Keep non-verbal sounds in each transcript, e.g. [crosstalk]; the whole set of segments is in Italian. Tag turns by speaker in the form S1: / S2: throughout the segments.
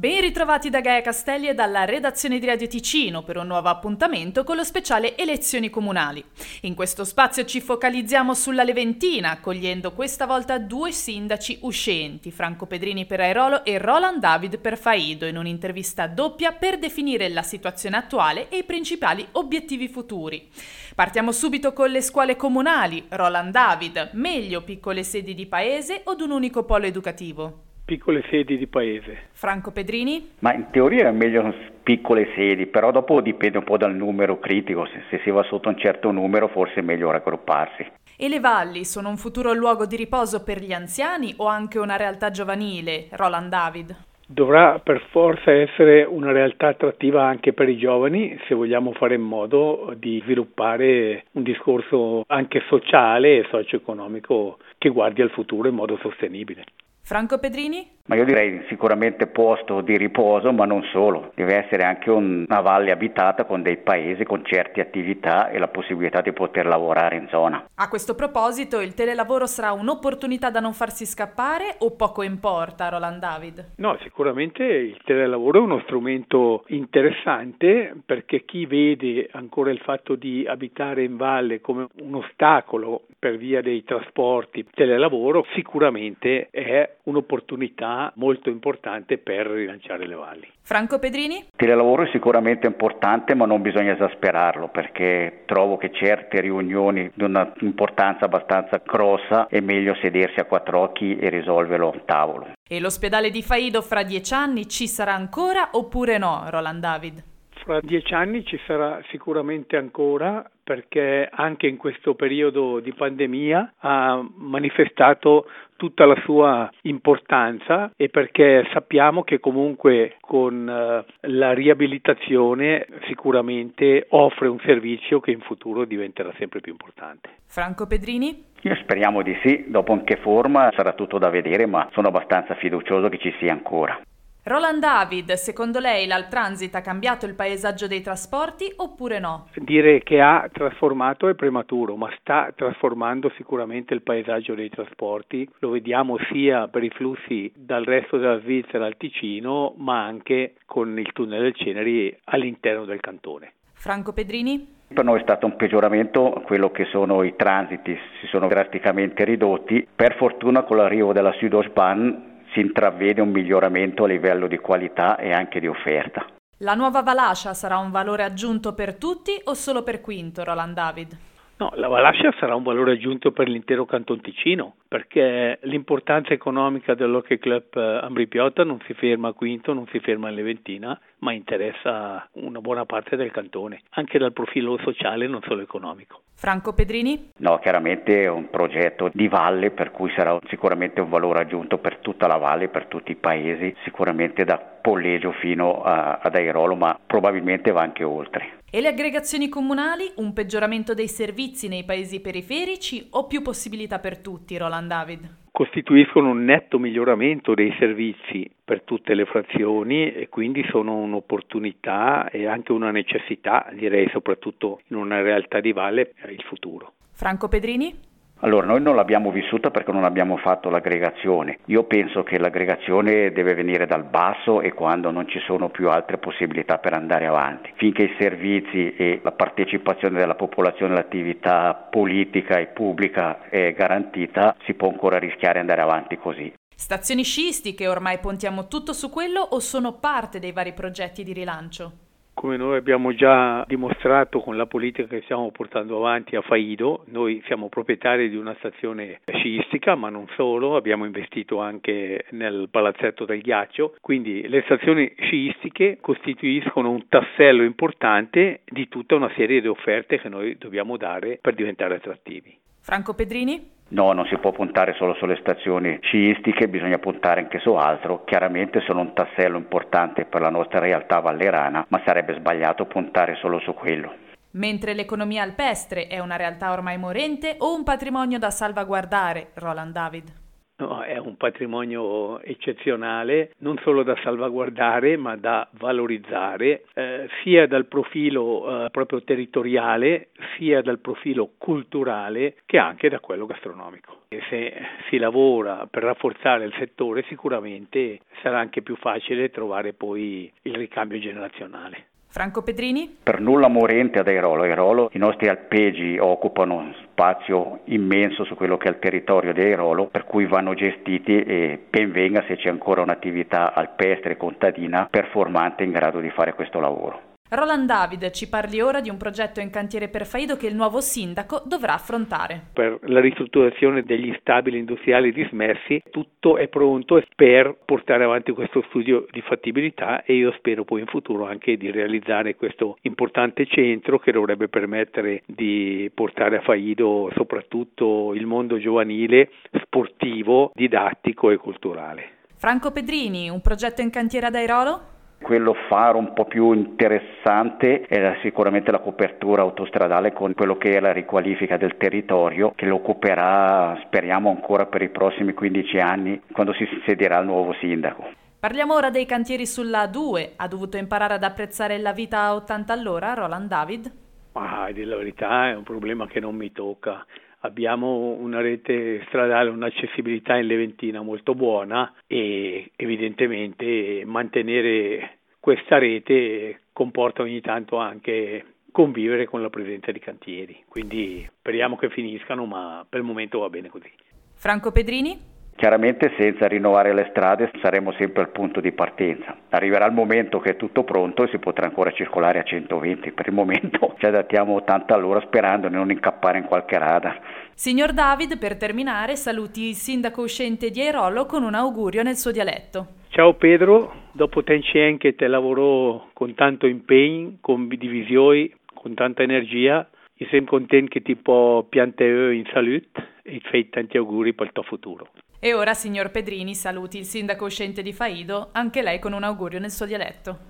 S1: Ben ritrovati da Gaia Castelli e dalla redazione di Radio Ticino per un nuovo appuntamento con lo speciale Elezioni Comunali. In questo spazio ci focalizziamo sulla Leventina, accogliendo questa volta due sindaci uscenti, Franco Pedrini per Airolo e Roland David per Faido, in un'intervista doppia per definire la situazione attuale e i principali obiettivi futuri. Partiamo subito con le scuole comunali. Roland David, meglio piccole sedi di paese o d'un unico polo educativo?
S2: Piccole sedi di paese.
S1: Franco Pedrini?
S3: Ma in teoria è meglio piccole sedi, però dopo dipende un po' dal numero critico, se, se si va sotto un certo numero forse è meglio raggrupparsi.
S1: E le valli sono un futuro luogo di riposo per gli anziani o anche una realtà giovanile? Roland David?
S2: Dovrà per forza essere una realtà attrattiva anche per i giovani se vogliamo fare in modo di sviluppare un discorso anche sociale e socio-economico che guardi al futuro in modo sostenibile.
S1: Franco Pedrini?
S3: Ma io direi sicuramente posto di riposo, ma non solo. Deve essere anche una valle abitata con dei paesi, con certe attività e la possibilità di poter lavorare in zona.
S1: A questo proposito, il telelavoro sarà un'opportunità da non farsi scappare o poco importa, Roland David?
S2: No, sicuramente il telelavoro è uno strumento interessante perché chi vede ancora il fatto di abitare in valle come un ostacolo per via dei trasporti, telelavoro sicuramente è un'opportunità molto importante per rilanciare le valli.
S1: Franco Pedrini?
S3: Il telelavoro è sicuramente importante ma non bisogna esasperarlo perché trovo che certe riunioni di un'importanza abbastanza grossa è meglio sedersi a quattro occhi e risolverlo a tavolo.
S1: E l'ospedale di Faido fra dieci anni ci sarà ancora oppure no, Roland David?
S2: Fra dieci anni ci sarà sicuramente ancora perché anche in questo periodo di pandemia ha manifestato tutta la sua importanza e perché sappiamo che comunque con eh, la riabilitazione sicuramente offre un servizio che in futuro diventerà sempre più importante.
S1: Franco Pedrini?
S3: Io speriamo di sì, dopo in che forma sarà tutto da vedere, ma sono abbastanza fiducioso che ci sia ancora.
S1: Roland David, secondo lei l'Altransit ha cambiato il paesaggio dei trasporti oppure no?
S2: Dire che ha trasformato è prematuro, ma sta trasformando sicuramente il paesaggio dei trasporti. Lo vediamo sia per i flussi dal resto della Svizzera al Ticino, ma anche con il tunnel del Ceneri all'interno del cantone.
S1: Franco Pedrini?
S3: Per noi è stato un peggioramento quello che sono i transiti, si sono drasticamente ridotti. Per fortuna con l'arrivo della Südostbahn si intravede un miglioramento a livello di qualità e anche di offerta.
S1: La nuova Valascia sarà un valore aggiunto per tutti o solo per Quinto, Roland David?
S2: No, la Valascia sarà un valore aggiunto per l'intero Canton Ticino, perché l'importanza economica dell'Hockey Club eh, Ambri Piotta non si ferma a Quinto, non si ferma a Leventina, ma interessa una buona parte del cantone, anche dal profilo sociale, non solo economico.
S1: Franco Pedrini?
S3: No, chiaramente è un progetto di valle per cui sarà sicuramente un valore aggiunto per tutta la valle, per tutti i paesi, sicuramente da Polleggio fino a, ad Airolo, ma probabilmente va anche oltre.
S1: E le aggregazioni comunali? Un peggioramento dei servizi nei paesi periferici o più possibilità per tutti, Roland David?
S2: costituiscono un netto miglioramento dei servizi per tutte le frazioni e quindi sono un'opportunità e anche una necessità, direi soprattutto in una realtà di valle, per il futuro.
S1: Franco Pedrini?
S3: Allora, noi non l'abbiamo vissuta perché non abbiamo fatto l'aggregazione. Io penso che l'aggregazione deve venire dal basso e quando non ci sono più altre possibilità per andare avanti. Finché i servizi e la partecipazione della popolazione all'attività politica e pubblica è garantita, si può ancora rischiare di andare avanti così.
S1: Stazioni sciistiche, ormai puntiamo tutto su quello o sono parte dei vari progetti di rilancio?
S2: Come noi abbiamo già dimostrato con la politica che stiamo portando avanti a Faido, noi siamo proprietari di una stazione sciistica, ma non solo, abbiamo investito anche nel palazzetto del ghiaccio, quindi le stazioni sciistiche costituiscono un tassello importante di tutta una serie di offerte che noi dobbiamo dare per diventare attrattivi.
S1: Franco Pedrini?
S3: No, non si può puntare solo sulle stazioni sciistiche, bisogna puntare anche su altro. Chiaramente sono un tassello importante per la nostra realtà vallerana, ma sarebbe sbagliato puntare solo su quello.
S1: Mentre l'economia alpestre è una realtà ormai morente o un patrimonio da salvaguardare, Roland David?
S2: No, è un patrimonio eccezionale, non solo da salvaguardare ma da valorizzare, eh, sia dal profilo eh, proprio territoriale, sia dal profilo culturale che anche da quello gastronomico. E se si lavora per rafforzare il settore sicuramente sarà anche più facile trovare poi il ricambio generazionale.
S1: Franco Pedrini?
S3: Per nulla morente ad Airolo. Airolo, i nostri alpeggi occupano spazio immenso su quello che è il territorio di Airolo, per cui vanno gestiti e ben venga se c'è ancora un'attività alpestre contadina performante in grado di fare questo lavoro.
S1: Roland David ci parli ora di un progetto in cantiere per Faido che il nuovo sindaco dovrà affrontare.
S2: Per la ristrutturazione degli stabili industriali dismersi tutto è pronto per portare avanti questo studio di fattibilità e io spero poi in futuro anche di realizzare questo importante centro che dovrebbe permettere di portare a Faido soprattutto il mondo giovanile, sportivo, didattico e culturale.
S1: Franco Pedrini, un progetto in cantiere ad Airolo?
S3: Quello faro un po' più interessante è sicuramente la copertura autostradale con quello che è la riqualifica del territorio che lo occuperà speriamo ancora per i prossimi 15 anni quando si sedierà il nuovo sindaco.
S1: Parliamo ora dei cantieri sulla A2. Ha dovuto imparare ad apprezzare la vita a 80 all'ora, Roland David?
S2: Ah, a dire la verità è un problema che non mi tocca abbiamo una rete stradale, un'accessibilità in Leventina molto buona e evidentemente mantenere questa rete comporta ogni tanto anche convivere con la presenza di cantieri, quindi speriamo che finiscano, ma per il momento va bene così.
S1: Franco Pedrini?
S3: Chiaramente senza rinnovare le strade saremo sempre al punto di partenza. Arriverà il momento che è tutto pronto e si potrà ancora circolare a 120. Per il momento [laughs] ci adattiamo 80 all'ora sperando di non incappare in qualche radar.
S1: Signor David, per terminare, saluti il sindaco uscente di Airolo con un augurio nel suo dialetto.
S2: Ciao Pedro, dopo Tencien che te lavorò con tanto impegno, con divisioni, con tanta energia, io sono contento che ti può piantare in salute e ti fai tanti auguri per il tuo futuro.
S1: E ora, signor Pedrini, saluti il sindaco uscente di Faido, anche lei con un augurio nel suo dialetto.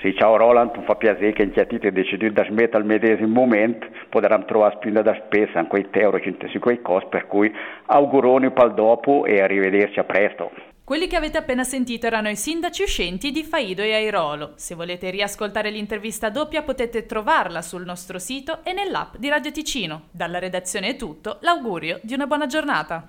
S3: Sì, ciao Roland, mi fa piacere che in ti deciso di smettere al medesimo momento, potremo trovare spinta da spesa in quei euro, su quei costi, per cui auguroni per il dopo e arrivederci a presto.
S1: Quelli che avete appena sentito erano i sindaci uscenti di Faido e Airolo. Se volete riascoltare l'intervista doppia potete trovarla sul nostro sito e nell'app di Radio Ticino. Dalla redazione è tutto, l'augurio di una buona giornata.